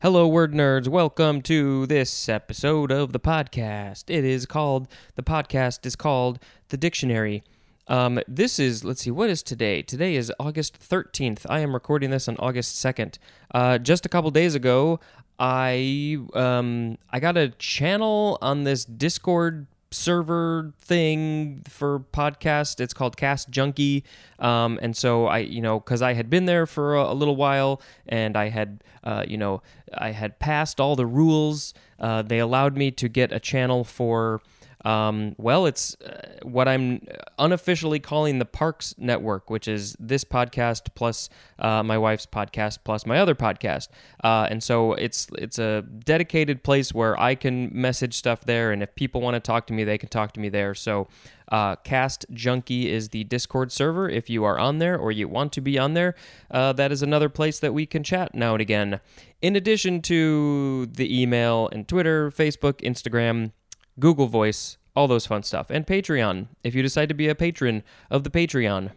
Hello, word nerds. Welcome to this episode of the podcast. It is called, the podcast is called The Dictionary. Um, this is, let's see, what is today? Today is August 13th. I am recording this on August 2nd. Uh, just a couple days ago, I um, I got a channel on this Discord server thing for podcast. It's called Cast Junkie, um, and so I, you know, because I had been there for a, a, little while, and I had, uh, you know, I had passed all the rules. Uh, they allowed me to get a channel for um, well, it's uh, what I'm unofficially calling the Parks Network, which is this podcast plus uh, my wife's podcast plus my other podcast, uh, and so it's it's a dedicated place where I can message stuff there, and if people want to talk to me, they can talk to me there. So. Uh, Cast Junkie is the Discord server. If you are on there or you want to be on there, uh, that is another place that we can chat now and again. In addition to the email and Twitter, Facebook, Instagram, Google Voice, all those fun stuff, and Patreon if you decide to be a patron of the Patreon.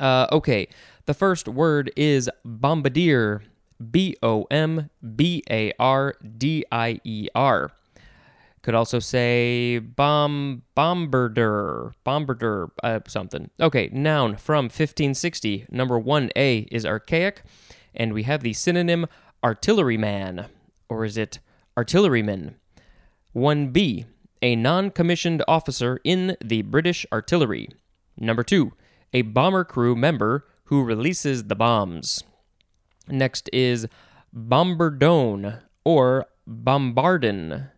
Uh, okay, the first word is bombardier. B O M B A R D I E R. Could also say bomb bombarder, bombarder, uh, something. Okay, noun from 1560. Number 1A is archaic, and we have the synonym artilleryman, or is it artilleryman? 1B, a non commissioned officer in the British artillery. Number two, a bomber crew member who releases the bombs. Next is bombardone or bombardon.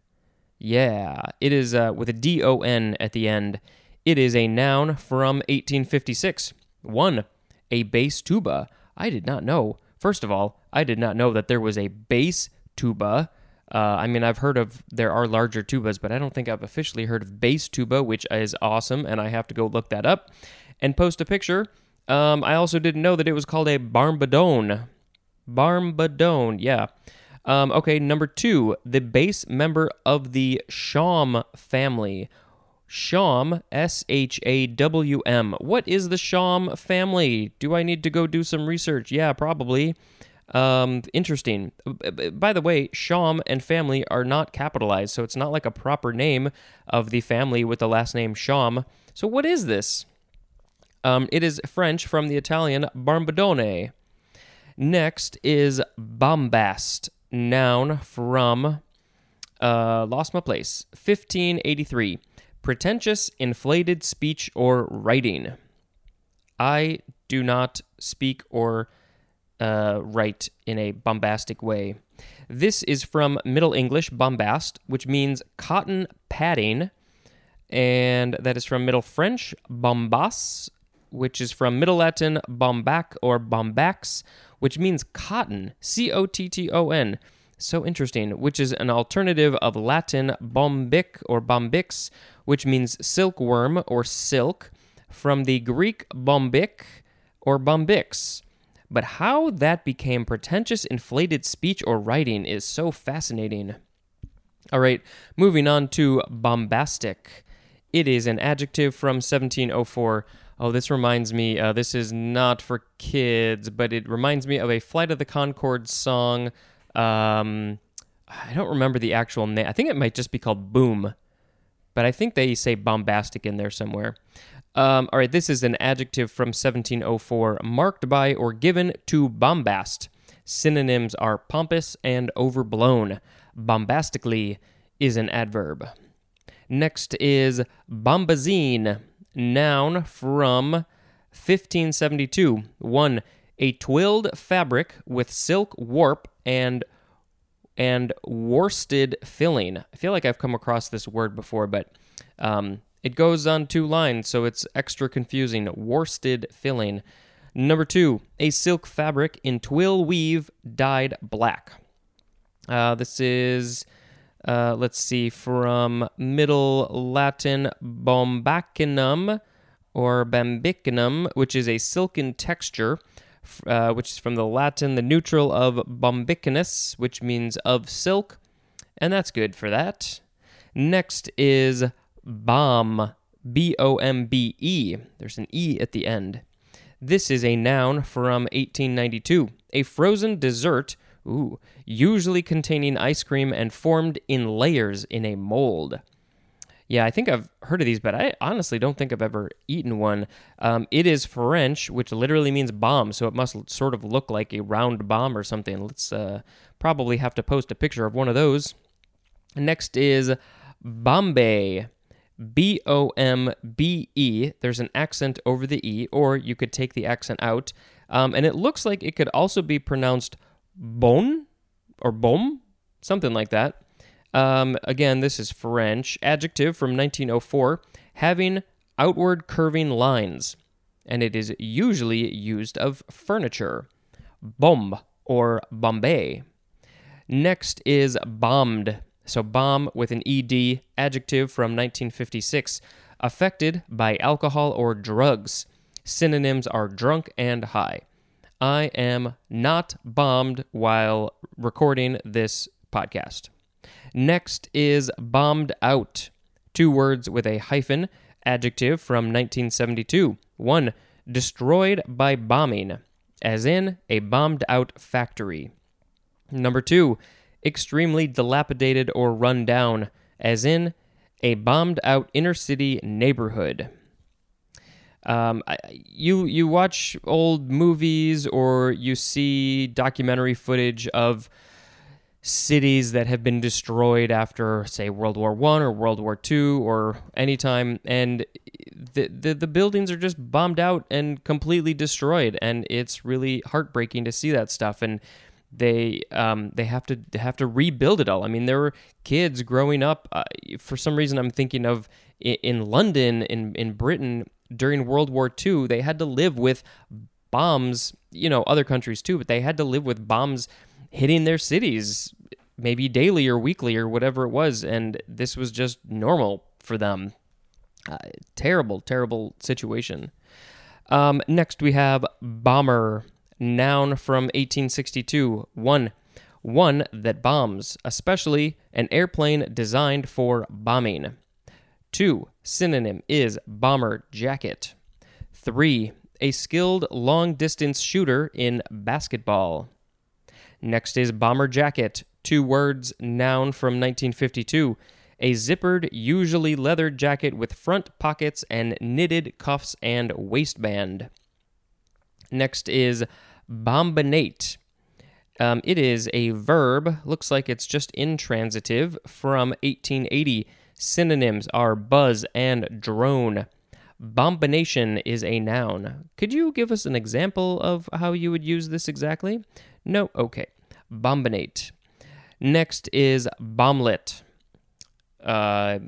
Yeah, it is uh, with a D O N at the end. It is a noun from 1856. One, a bass tuba. I did not know. First of all, I did not know that there was a bass tuba. Uh, I mean, I've heard of there are larger tubas, but I don't think I've officially heard of bass tuba, which is awesome, and I have to go look that up and post a picture. Um, I also didn't know that it was called a barbadone. Barbadone, yeah. Um, okay, number two, the bass member of the Shawm family. Shawm, S H A W M. What is the Shawm family? Do I need to go do some research? Yeah, probably. Um, interesting. By the way, Shawm and family are not capitalized, so it's not like a proper name of the family with the last name Shawm. So what is this? Um, it is French from the Italian barbadone. Next is bombast, noun from uh, lost my place. 1583. Pretentious, inflated speech or writing. I do not speak or uh, write in a bombastic way. This is from Middle English, bombast, which means cotton padding, and that is from Middle French, bombas, which is from Middle Latin, bombac or bombax, which means cotton, C O T T O N. So interesting, which is an alternative of Latin bombic or bombyx, which means silkworm or silk, from the Greek bombic or bombyx. But how that became pretentious, inflated speech or writing is so fascinating. All right, moving on to bombastic. It is an adjective from 1704. Oh, this reminds me, uh, this is not for kids, but it reminds me of a Flight of the Conchords song. Um, I don't remember the actual name. I think it might just be called Boom, but I think they say bombastic in there somewhere. Um, all right, this is an adjective from 1704 marked by or given to bombast. Synonyms are pompous and overblown. Bombastically is an adverb. Next is bombazine, noun from 1572. 1. A twilled fabric with silk warp and and worsted filling. I feel like I've come across this word before, but um, it goes on two lines, so it's extra confusing. Worsted filling. Number two, a silk fabric in twill weave dyed black. Uh, this is, uh, let's see, from Middle Latin bombacinum or bambicinum, which is a silken texture, uh, which is from the Latin, the neutral of bombicinus, which means of silk, and that's good for that. Next is bombe, B O M B E. There's an E at the end. This is a noun from 1892, a frozen dessert Ooh, usually containing ice cream and formed in layers in a mold. Yeah, I think I've heard of these, but I honestly don't think I've ever eaten one. Um, it is French, which literally means bomb, so it must sort of look like a round bomb or something. Let's uh, probably have to post a picture of one of those. Next is Bombay. B O M B E. There's an accent over the E, or you could take the accent out. Um, and it looks like it could also be pronounced bon or bom, something like that. Um, again, this is French. Adjective from 1904, having outward curving lines, and it is usually used of furniture. Bomb or bombé. Next is bombed. So, bomb with an ED, adjective from 1956, affected by alcohol or drugs. Synonyms are drunk and high. I am not bombed while recording this podcast. Next is bombed out. Two words with a hyphen, adjective from 1972. One, destroyed by bombing, as in a bombed out factory. Number two, extremely dilapidated or run down, as in a bombed out inner city neighborhood. Um, you you watch old movies or you see documentary footage of cities that have been destroyed after, say, World War One or World War Two or any time, and the, the the buildings are just bombed out and completely destroyed, and it's really heartbreaking to see that stuff. And they um, they have to they have to rebuild it all. I mean, there were kids growing up. Uh, for some reason, I'm thinking of in, in London, in in Britain during World War II. They had to live with bombs. You know, other countries too, but they had to live with bombs hitting their cities, maybe daily or weekly or whatever it was, and this was just normal for them. Uh, terrible, terrible situation. Um, next, we have bomber noun from 1862. One, one that bombs, especially an airplane designed for bombing. Two, synonym is bomber jacket. Three, a skilled long distance shooter in basketball. Next is bomber jacket, two words, noun from 1952. A zippered, usually leather jacket with front pockets and knitted cuffs and waistband. Next is bombinate. Um, it is a verb, looks like it's just intransitive, from 1880. Synonyms are buzz and drone. Bombination is a noun. Could you give us an example of how you would use this exactly? No? Okay. Bombinate. Next is bomblet. Uh,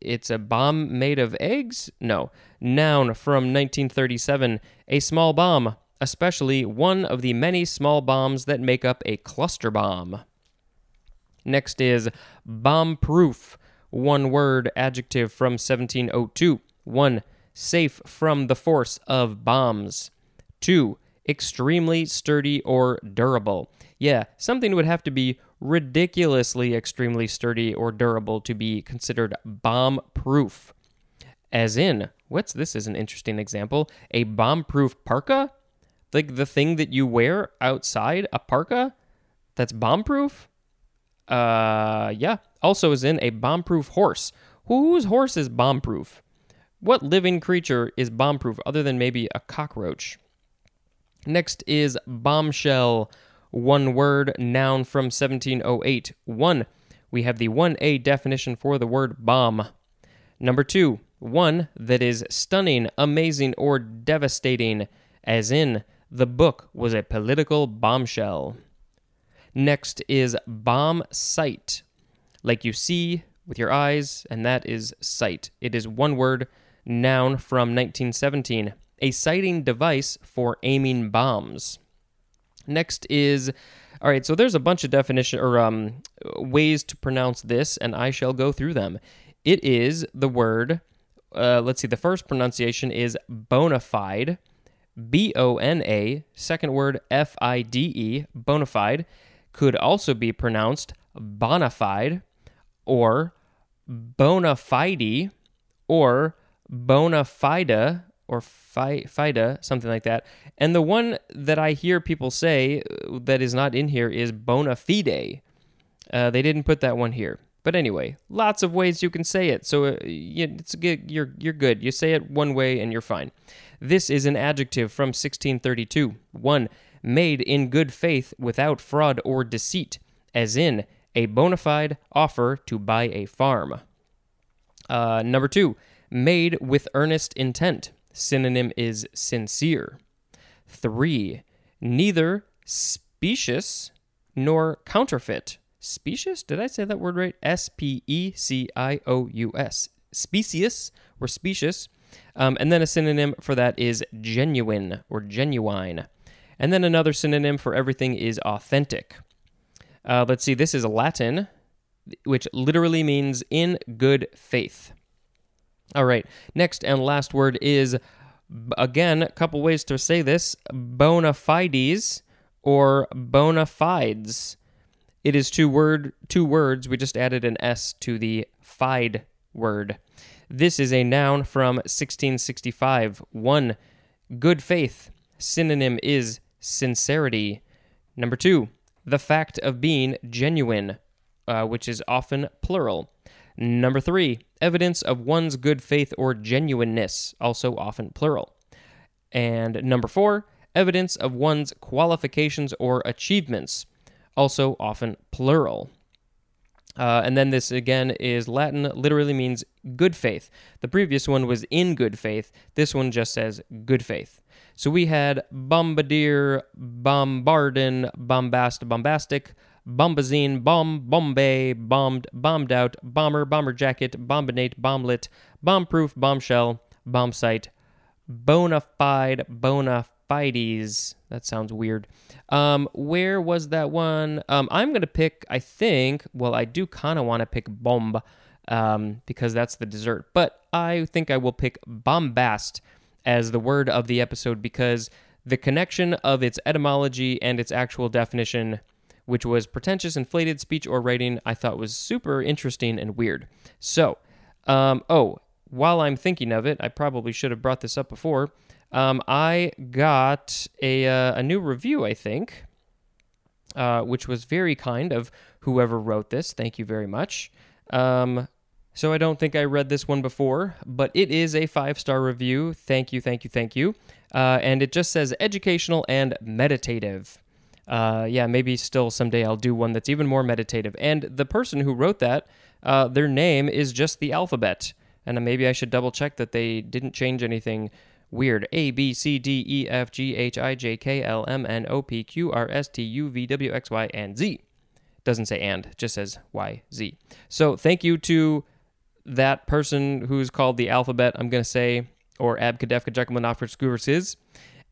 it's a bomb made of eggs? No. Noun from 1937. A small bomb, especially one of the many small bombs that make up a cluster bomb. Next is bomb proof. One word adjective from 1702. 1. Safe from the force of bombs. 2. Extremely sturdy or durable. Yeah, something would have to be ridiculously extremely sturdy or durable to be considered bomb proof. As in, what's this is an interesting example? A bomb proof parka? Like the thing that you wear outside a parka that's bomb proof? Uh, yeah. Also, is in a bomb proof horse. Whose horse is bomb proof? What living creature is bomb proof other than maybe a cockroach? Next is bombshell one word noun from 1708. One, we have the 1A definition for the word bomb. Number two, one that is stunning, amazing, or devastating, as in, the book was a political bombshell. Next is bomb sight, like you see with your eyes, and that is sight. It is one word, noun from 1917, a sighting device for aiming bombs. Next is all right, so there's a bunch of definition or um, ways to pronounce this, and I shall go through them. It is the word. Uh, let's see. The first pronunciation is bona fide, B O N A. Second word F I D E, bona fide, could also be pronounced bona fide, or bona fide, or bona fide, or fi- fida, something like that. And the one that I hear people say uh, that is not in here is bona fide. Uh, they didn't put that one here. But anyway, lots of ways you can say it. So uh, it's good. You're you're good. You say it one way and you're fine. This is an adjective from 1632. One made in good faith without fraud or deceit, as in a bona fide offer to buy a farm. Uh, number two, made with earnest intent. Synonym is sincere. Three, neither specious nor counterfeit. Specious? Did I say that word right? S P E C I O U S. Specious or specious. Um, and then a synonym for that is genuine or genuine. And then another synonym for everything is authentic. Uh, let's see, this is Latin, which literally means in good faith. All right, next and last word is, again, a couple ways to say this bona fides or bona fides. It is two word two words. We just added an s to the fide word. This is a noun from 1665. One, good faith. Synonym is sincerity. Number two, the fact of being genuine, uh, which is often plural. Number three, evidence of one's good faith or genuineness, also often plural. And number four, evidence of one's qualifications or achievements, also often plural. Uh, and then this again is Latin, literally means good faith. The previous one was in good faith. This one just says good faith. So we had bombardier, bombardon, bombast, bombastic, bombazine, bombe, bombé, bombed, bombed out, bomber, bomber jacket, bombinate, bomblet, bombproof, bombshell, bombsight, bona fide, bona fides. That sounds weird. Um, where was that one? Um, I'm gonna pick. I think. Well, I do kind of want to pick bombe, um, because that's the dessert. But I think I will pick bombast as the word of the episode because the connection of its etymology and its actual definition, which was pretentious, inflated speech or writing, I thought was super interesting and weird. So, um, oh, while I'm thinking of it, I probably should have brought this up before. Um, I got a, uh, a new review, I think, uh, which was very kind of whoever wrote this. Thank you very much. Um, so I don't think I read this one before, but it is a five star review. Thank you, thank you, thank you. Uh, and it just says educational and meditative. Uh, yeah, maybe still someday I'll do one that's even more meditative. And the person who wrote that, uh, their name is just the alphabet. And maybe I should double check that they didn't change anything weird. A, B, C, D, E, F, G, H, I, J, K, L, M, N, O, P, Q, R, S, T, U, V, W, X, Y, and Z. Doesn't say and, just says Y, Z. So thank you to that person who's called the alphabet, I'm going to say, or Abkadefka Jekyll is.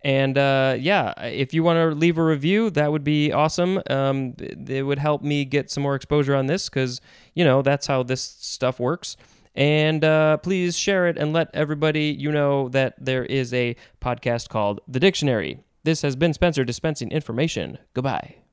And uh, yeah, if you want to leave a review, that would be awesome. Um, it would help me get some more exposure on this because, you know, that's how this stuff works. And uh, please share it and let everybody you know that there is a podcast called The Dictionary. This has been Spencer dispensing information. Goodbye.